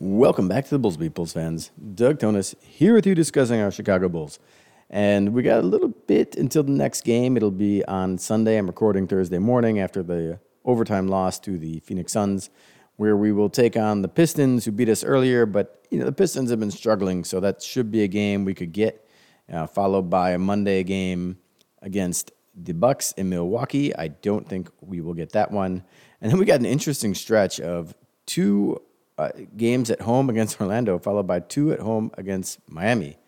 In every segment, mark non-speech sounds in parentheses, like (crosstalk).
Welcome back to the Bulls Beat Bulls fans. Doug Tonis here with you discussing our Chicago Bulls. And we got a little bit until the next game. It'll be on Sunday. I'm recording Thursday morning after the overtime loss to the Phoenix Suns, where we will take on the Pistons, who beat us earlier. But you know the Pistons have been struggling, so that should be a game we could get. Uh, followed by a Monday game against the Bucks in Milwaukee. I don't think we will get that one. And then we got an interesting stretch of two uh, games at home against (laughs) Orlando, followed by two at home against Miami,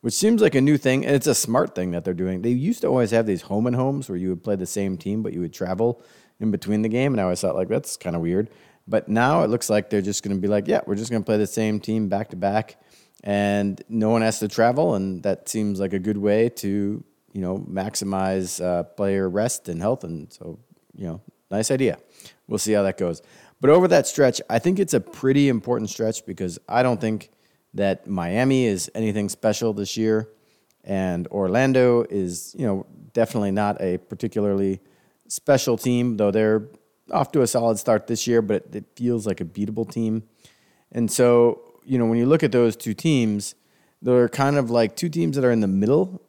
which seems like a new thing. And it's a smart thing that they're doing. They used to always have these home and homes where you would play the same team, but you would travel in between the game. And I always thought, like, that's kind of weird. But now it looks like they're just going to be like, yeah, we're just going to play the same team back to back. And no one has to travel. And that seems like a good way to, you know, maximize uh, player rest and health. And so, you know, nice idea. We'll see how that goes. But over that stretch, I think it's a pretty important stretch because I don't think that Miami is anything special this year, and Orlando is, you know, definitely not a particularly special team, though they're off to a solid start this year, but it, feels like a beatable team. And so, you know, when you look at those two teams, they're kind of like two teams that are in the middle,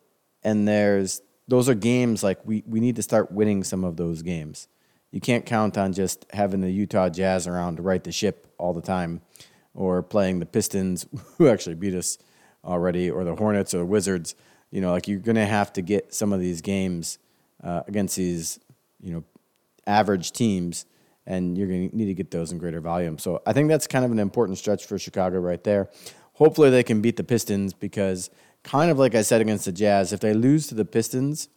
and there's those are games like we, we need to start winning some of those games you can't count on just having the Utah Jazz around to right the ship all the time, or playing the Pistons, (laughs) who actually beat us already, or the Hornets or the Wizards. You know, like you're going to have to get some of these games uh, against these, you know, average teams, and you're going to need to get those in greater volume. So I think that's kind of an important stretch for Chicago right there. Hopefully they can beat the Pistons because, kind of like I said against the Jazz, if they lose to the Pistons,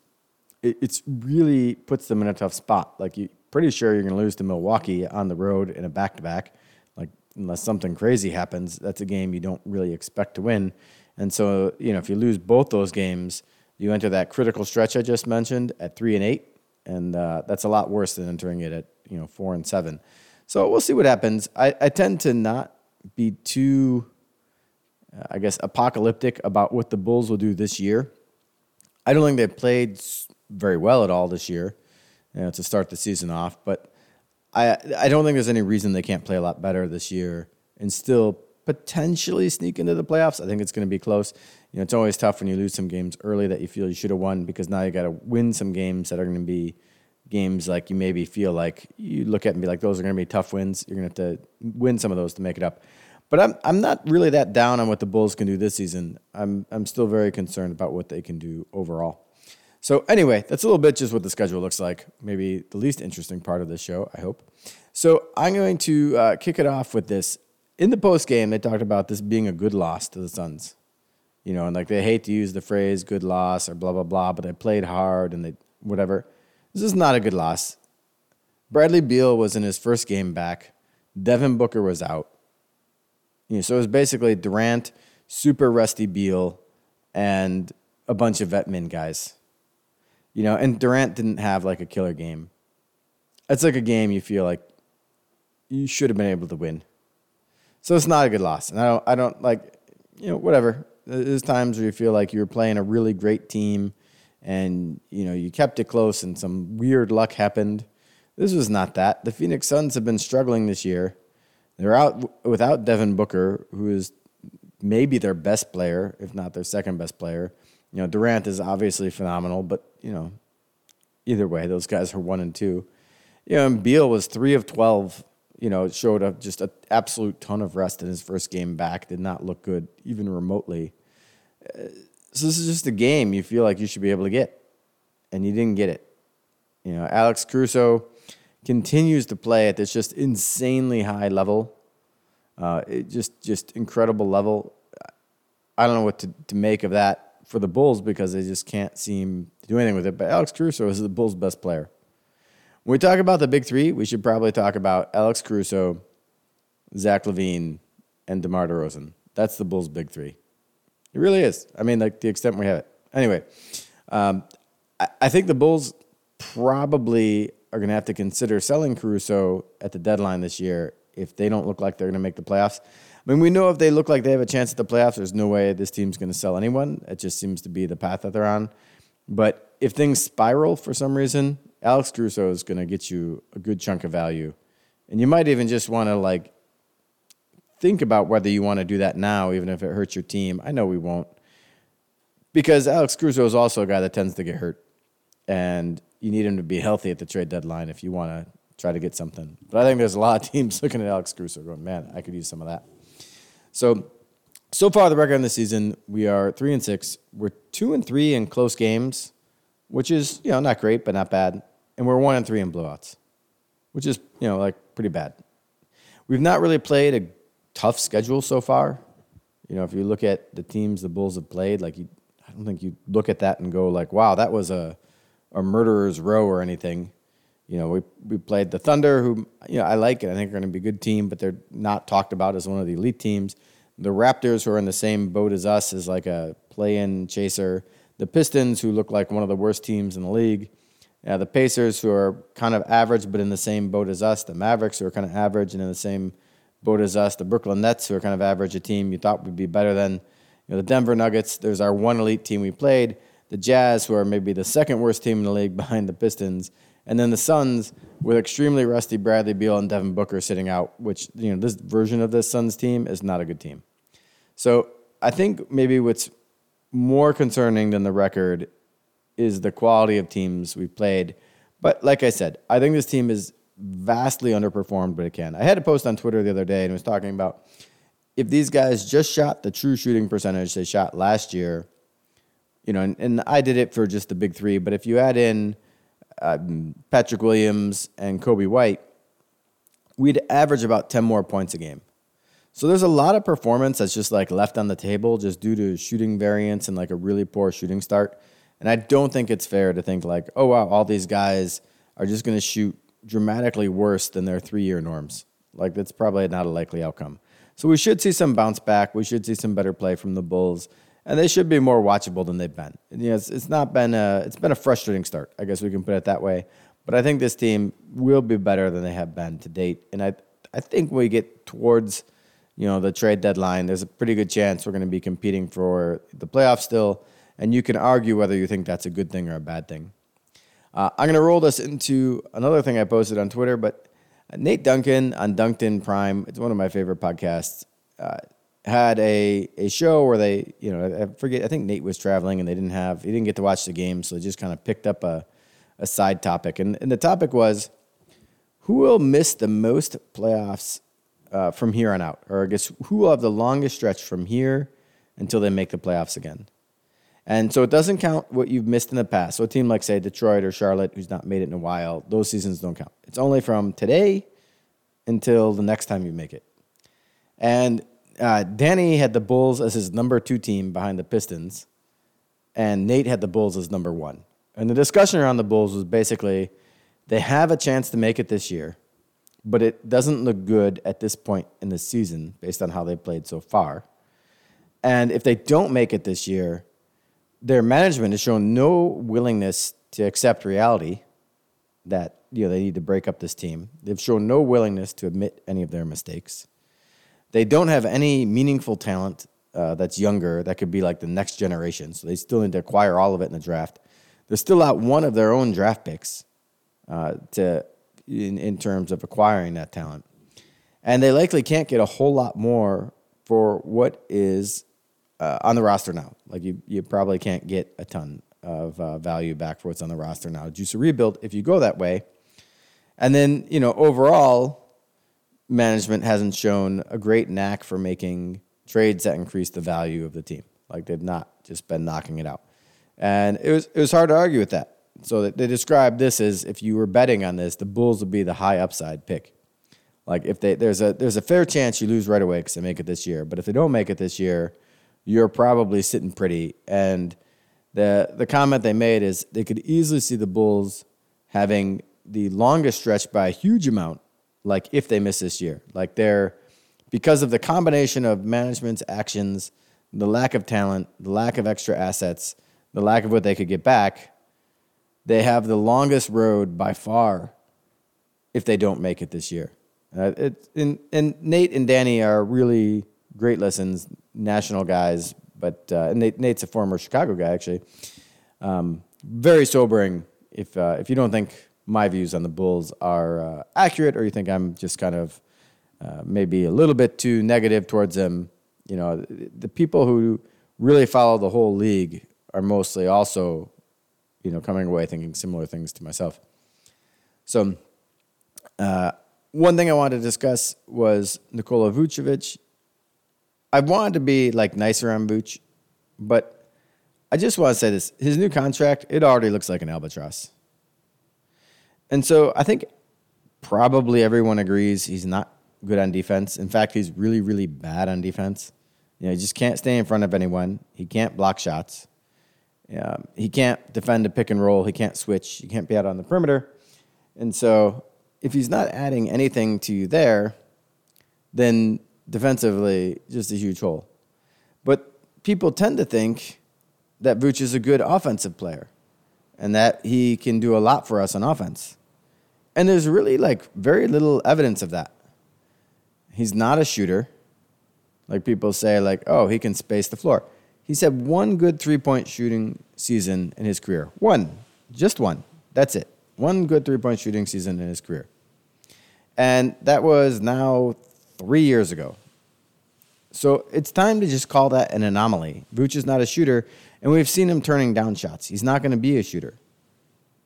it it's really puts them in a tough spot. Like you, pretty sure you're going to lose to Milwaukee on the road in a back to back. Like, unless something crazy happens, that's a game you don't really expect to win. And so, you know, if you lose both those games, you enter that critical stretch I just mentioned at three and eight, and uh, that's a lot worse than entering it at you know four and seven. So we'll see what happens. I, I tend to not be too, uh, I guess, apocalyptic about what the Bulls will do this year. I don't think they played very well at all this year you know, to start the season off. But I I don't think there's any reason they can't play a lot better this year and still potentially sneak into the playoffs. I think it's going to be close. You know, it's always tough when you lose some games early that you feel you should have won because now you got to win some games that are going to be games like you maybe feel like you look at and be like those are going to be tough wins. You're going to have to win some of those to make it up. But I'm I'm not really that down on what the Bulls can do this season. I'm I'm still very concerned about what they can do overall. So, anyway, that's a little bit just what the schedule looks like. Maybe the least interesting part of this show, I hope. So, I'm going to uh, kick it off with this. In the post game, they talked about this being a good loss to the Suns. You know, and like they hate to use the phrase good loss or blah, blah, blah, but they played hard and they whatever. This is not a good loss. Bradley Beal was in his first game back. Devin Booker was out. You know, so it was basically Durant, super rusty Beal, and a bunch of vet min guys. You know, and Durant didn't have like a killer game. It's like a game you feel like you should have been able to win. So it's not a good loss. And I don't I don't like you know, whatever. There's times where you feel like you were playing a really great team and you know, you kept it close and some weird luck happened. This was not that. The Phoenix Suns have been struggling this year. They're out without Devin Booker, who is maybe their best player, if not their second best player. You know, Durant is obviously phenomenal, but you know, either way, those guys are one and two. You know, and Beal was three of twelve. You know, showed up just an absolute ton of rest in his first game back. Did not look good even remotely. Uh, so this is just a game you feel like you should be able to get, and you didn't get it. You know, Alex Caruso continues to play at this just insanely high level. Uh, it just just incredible level. I don't know what to, to make of that for the Bulls because they just can't seem to do anything with it. But Alex Caruso is the Bulls' best player. When we talk about the big three, we should probably talk about Alex Caruso, Zach LaVine, and DeMar DeRozan. That's the Bulls' big three. It really is. I mean, like the extent we have it. Anyway, um, I, I think the Bulls probably are going to have to consider selling Caruso at the deadline this year if they don't look like they're going to make the playoffs. I mean, we know if they look like they have a chance at the playoffs, there's no way this team's going to sell anyone. It just seems to be the path that they're on. But if things spiral for some reason, Alex Caruso is going to get you a good chunk of value. And you might even just want to like think about whether you want to do that now, even if it hurts your team. I know we won't, because Alex Caruso is also a guy that tends to get hurt, and you need him to be healthy at the trade deadline if you want to try to get something. But I think there's a lot of (laughs) teams looking at Alex Caruso going, man, I could use some of that. So, so far the record in the season, we are three and six. We're two and three in close games, which is you know not great but not bad, and we're one and three in blowouts, which is you know like pretty bad. We've not really played a tough schedule so far. You know, if you look at the teams the Bulls have played, like you, I don't think you look at that and go like, "Wow, that was a a murderer's row" or anything. You know, we we played the Thunder, who you know I like, it. I think they're going to be a good team, but they're not talked about as one of the elite teams. The Raptors, who are in the same boat as us, is like a play-in chaser. The Pistons, who look like one of the worst teams in the league. The Pacers, who are kind of average but in the same boat as us. The Mavericks, who are kind of average and in the same boat as us. The Brooklyn Nets, who are kind of average, a team you thought would be better than you know, the Denver Nuggets. There's our one elite team we played. The Jazz, who are maybe the second worst team in the league (laughs) behind the Pistons. And then the Suns, with extremely rusty Bradley Beal and Devin Booker sitting out, which, you know, this version of this Suns team is not a good team. So I think maybe what's more concerning than the record is the quality of teams we played. But like I said, I think this team is vastly underperformed, but it can. I had a post on Twitter the other day and was talking about if these guys just shot the true shooting percentage they shot last year, you know, and, and I did it for just the big three, but if you add in um, Patrick Williams and Coby White, we'd average about 10 more points a game. So there's a lot of performance that's just like left on the table just due to shooting variance and like a really poor shooting start. And I don't think it's fair to think like, oh wow, all these guys are just going to shoot dramatically worse than their three-year norms. Like that's probably not a likely outcome. So we should see some bounce back. We should see some better play from the Bulls, and they should be more watchable than they've been. You know, it's, it's not been a it's been a frustrating start. I guess we can put it that way. But I think this team will be better than they have been to date. And I I think when we get towards you know the trade deadline, there's a pretty good chance we're going to be competing for the playoffs still. And you can argue whether you think that's a good thing or a bad thing. Uh, I'm going to roll this into another thing I posted on Twitter, but Nate Duncan on Dunc'd Prime, it's one of my favorite podcasts, uh, had a, a show where they, you know, I forget, I think Nate was traveling and they didn't have, he didn't get to watch the game, so they just kind of picked up a, a side topic. And, and the topic was who will miss the most playoffs uh, from here on out? Or I guess who will have the longest stretch from here until they make the playoffs again? And so it doesn't count what you've missed in the past. So a team like, say, Detroit or Charlotte, who's not made it in a while, those seasons don't count. It's only from today until the next time you make it. And uh, Danny had the Bulls as his number two team behind the Pistons, and Nate had the Bulls as number one. And the discussion around the Bulls was basically they have a chance to make it this year, but it doesn't look good at this point in the season based on how they played so far. And if they don't make it this year, their management has shown no willingness to accept reality that you know they need to break up this team. They've shown no willingness to admit any of their mistakes. They don't have any meaningful talent uh, that's younger that could be like the next generation. So they still need to acquire all of it in the draft. They're still out one of their own draft picks uh, to in, in terms of acquiring that talent, and they likely can't get a whole lot more for what is uh, on the roster now. Like you, you probably can't get a ton of uh, value back for what's on the roster now. Juice a rebuild if you go that way. And then, you know, overall, management hasn't shown a great knack for making trades that increase the value of the team. Like they've not just been knocking it out. And it was, it was hard to argue with that. So they described this as if you were betting on this, the Bulls would be the high upside pick. Like if they there's a there's a fair chance you lose right away because they make it this year. But if they don't make it this year, you're probably sitting pretty. And the the comment they made is they could easily see the Bulls having the longest stretch by a huge amount, like if they miss this year. Like they're because of the combination of management's actions, the lack of talent, the lack of extra assets, the lack of what they could get back, they have the longest road by far if they don't make it this year. Uh, it, and, and Nate and Danny are really great lessons, national guys, but uh, Nate, Nate's a former Chicago guy actually. Um, very sobering. If uh, if you don't think my views on the Bulls are uh, accurate, or you think I'm just kind of uh, maybe a little bit too negative towards them. You know, the, people who really follow the whole league are mostly also, you know, coming away thinking similar things to myself. So, uh, one thing I wanted to discuss was Nikola Vucevic. I wanted to be like nicer on Vooch, but I just want to say this: his new contract it already looks like an albatross, and so I think probably everyone agrees he's not good on defense. In fact, he's really, really bad on defense. You know, he just can't stay in front of anyone. He can't block shots. Um, he can't defend a pick and roll. He can't switch. He can't be out on the perimeter. And so, if he's not adding anything to you there, then defensively, just a huge hole. But people tend to think that Vooch is a good offensive player and that he can do a lot for us on offense. And there's really like very little evidence of that. He's not a shooter. Like people say, like, oh, he can space the floor. He's had one good three point shooting season in his career. One, just one. That's it. One good three point shooting season in his career. And that was now three years ago. So it's time to just call that an anomaly. Vooch is not a shooter, and we've seen him turning down shots. He's not going to be a shooter.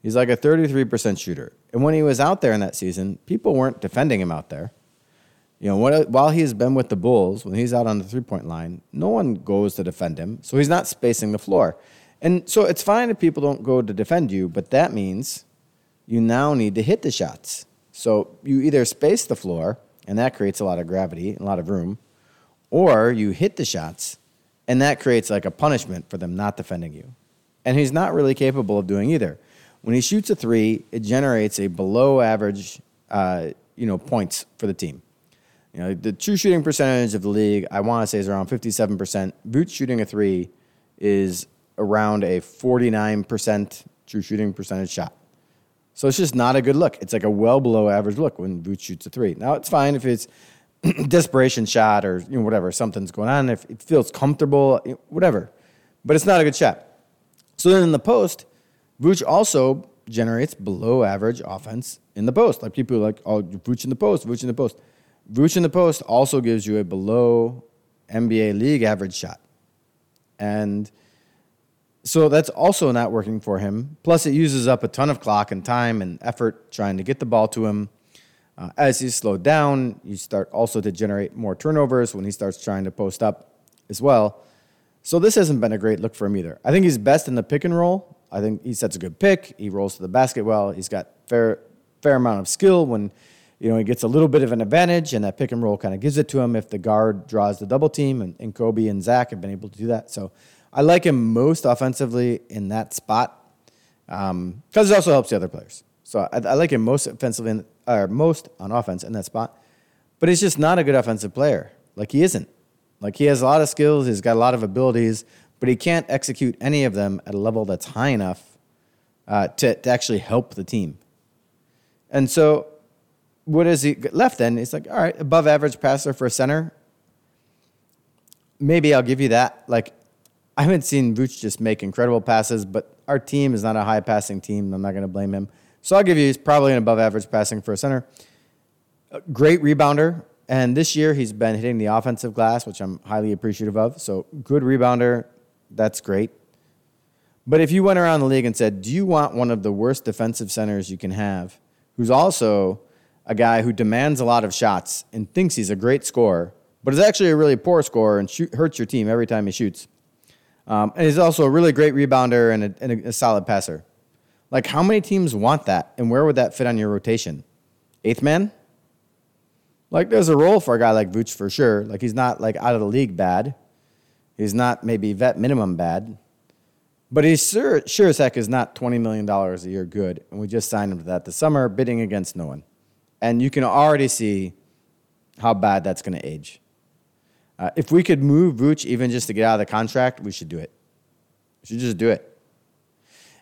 He's like a 33% shooter. And when he was out there in that season, people weren't defending him out there. You know, while he's been with the Bulls, when he's out on the three point line, no one goes to defend him. So he's not spacing the floor. And so it's fine if people don't go to defend you, but that means you now need to hit the shots. So you either space the floor, and that creates a lot of gravity and a lot of room, or you hit the shots, and that creates like a punishment for them not defending you. And he's not really capable of doing either. When he shoots a three, it generates a below average, uh, you know, points for the team. You know, the true shooting percentage of the league, I want to say, is around 57%. Vooch shooting a three is around a 49% true shooting percentage shot. So it's just not a good look. It's like a well below average look when Vooch shoots a three. Now it's fine if it's (clears throat) desperation shot or you know whatever something's going on. If it feels comfortable, whatever, but it's not a good shot. So then in the post, Vooch also generates below average offense in the post. Like people like, oh, Vooch in the post, Vooch in the post. Vooch in the post also gives you a below NBA league average shot. And so that's also not working for him. Plus, it uses up a ton of clock and time and effort trying to get the ball to him. Uh, as he's slowed down, you start also to generate more turnovers when he starts trying to post up as well. So this hasn't been a great look for him either. I think he's best in the pick and roll. I think he sets a good pick. He rolls to the basket well. He's got fair fair amount of skill when you know, he gets a little bit of an advantage, and that pick and roll kind of gives it to him if the guard draws the double team, and, and Coby and Zach have been able to do that. So I like him most offensively in that spot because um, it also helps the other players. So I, I like him most offensively, or most on offense in that spot. But he's just not a good offensive player. Like he isn't. Like he has a lot of skills, he's got a lot of abilities, but he can't execute any of them at a level that's high enough uh, to, to actually help the team. And so what is he left then? It's like, all right, above average passer for a center. Maybe I'll give you that. Like, I haven't seen Vooch just make incredible passes, but our team is not a high passing team. I'm not going to blame him. So I'll give you he's probably an above average passing for a center. A great rebounder. And this year he's been hitting the offensive glass, which I'm highly appreciative of. So good rebounder. That's great. But if you went around the league and said, do you want one of the worst defensive centers you can have, who's also a guy who demands a lot of shots and thinks he's a great scorer, but is actually a really poor scorer and shoot, hurts your team every time he shoots. Um, and he's also a really great rebounder and, a, and a, a solid passer. Like, how many teams want that, and where would that fit on your rotation? Eighth man? Like, there's a role for a guy like Vooch for sure. Like, he's not like out of the league bad. He's not maybe vet minimum bad, but he's sure, sure as heck is not $20 million a year good. And we just signed him to that this summer, bidding against no one. And you can already see how bad that's going to age. Uh, if we could move Vooch even just to get out of the contract, we should do it. We should just do it.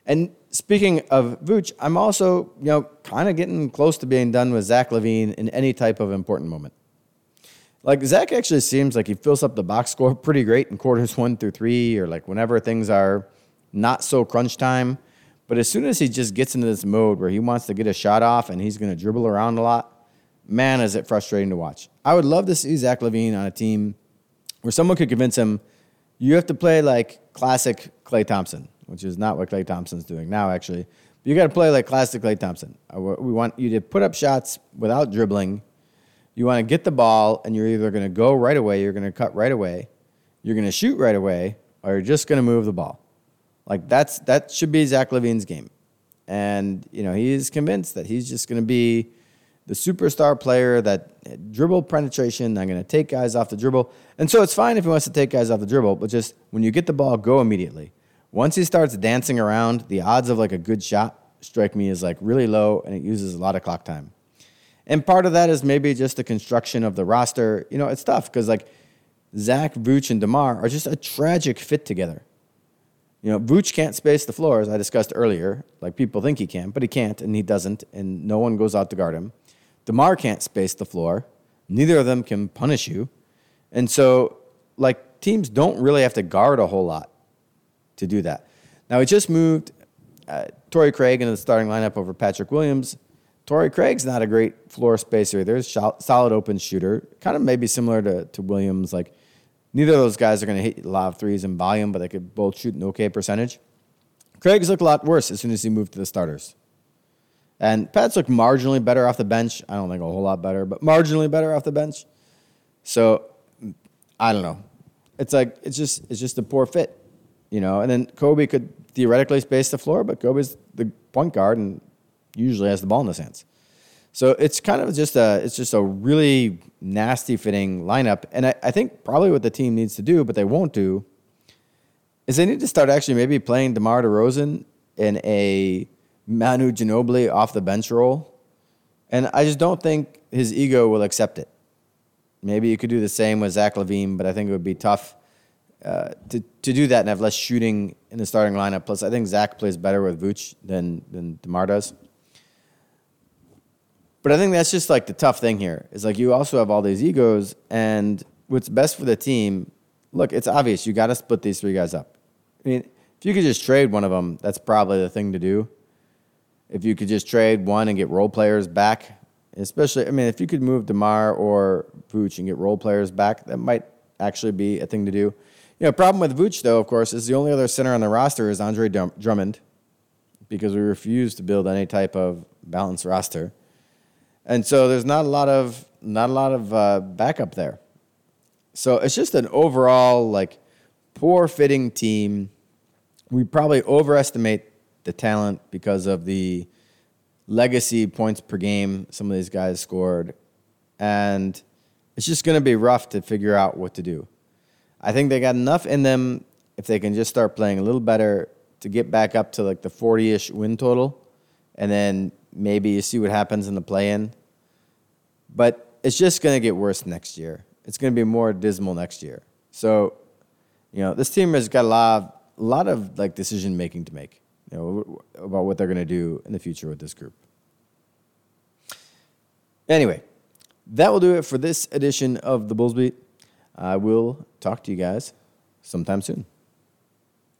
And speaking of Vooch, I'm also, you know, kind of getting close to being done with Zach LaVine in any type of important moment. Like Zach actually seems like he fills up the box score pretty great in quarters one through three, or like whenever things are not so crunch time. But as soon as he just gets into this mode where he wants to get a shot off and he's going to dribble around a lot, man, is it frustrating to watch. I would love to see Zach LaVine on a team where someone could convince him you have to play like classic Klay Thompson, which is not what Klay Thompson's doing now, actually. But you got to play like classic Klay Thompson. We want you to put up shots without dribbling. You want to get the ball, and you're either going to go right away, you're going to cut right away, you're going to shoot right away, or you're just going to move the ball. Like that's that should be Zach LaVine's game, and you know he is convinced that he's just going to be the superstar player that eh, dribble penetration. I'm going to take guys off the dribble, and so it's fine if he wants to take guys off the dribble, but just when you get the ball, go immediately. Once he starts dancing around, the odds of like a good shot strike me as like really low, and it uses a lot of clock time. And part of that is maybe just the construction of the roster. You know, it's tough because like Zach, Vooch, and DeMar are just a tragic fit together. You know, Vooch can't space the floor, as I discussed earlier. Like people think he can, but he can't, and he doesn't, and no one goes out to guard him. DeMar can't space the floor. Neither of them can punish you. And so, like, teams don't really have to guard a whole lot to do that. Now, he just moved uh, Torrey Craig into the starting lineup over Patrick Williams. Torrey Craig's not a great floor spacer either. He's a solid open shooter. Kind of maybe similar to, to Williams. Like, neither of those guys are going to hit a lot of threes in volume, but they could both shoot an okay percentage. Craig's looked a lot worse as soon as he moved to the starters. And Pat's looked marginally better off the bench. I don't think a whole lot better, but marginally better off the bench. So I don't know. It's like it's just it's just a poor fit, you know. And then Coby could theoretically space the floor, but Coby's the point guard and usually has the ball in his hands. So it's kind of just a it's just a really nasty fitting lineup. And I, I think probably what the team needs to do, but they won't do, is they need to start actually maybe playing DeMar DeRozan in a Manu Ginobili off the bench role. And I just don't think his ego will accept it. Maybe you could do the same with Zach LaVine, but I think it would be tough uh, to, to do that and have less shooting in the starting lineup. Plus, I think Zach plays better with Vooch than, than DeMar does. But I think that's just like the tough thing here is like you also have all these egos, and what's best for the team. Look, it's obvious you got to split these three guys up. I mean, if you could just trade one of them, that's probably the thing to do. If you could just trade one and get role players back, especially, I mean, if you could move Demar or Vooch and get role players back, that might actually be a thing to do. You know, problem with Vooch though, of course, is the only other center on the roster is Andre Drummond, because we refuse to build any type of balanced roster. And so there's not a lot of not a lot of uh, backup there. So it's just an overall like poor fitting team. We probably overestimate the talent because of the legacy points per game some of these guys scored, and it's just going to be rough to figure out what to do. I think they got enough in them if they can just start playing a little better to get back up to like the 40-ish win total, and then maybe you see what happens in the play-in. But it's just going to get worse next year. It's going to be more dismal next year. So, you know, this team has got a lot, of, a lot of like decision making to make, you know, about what they're going to do in the future with this group. Anyway, that will do it for this edition of the Bulls Beat. I will talk to you guys sometime soon.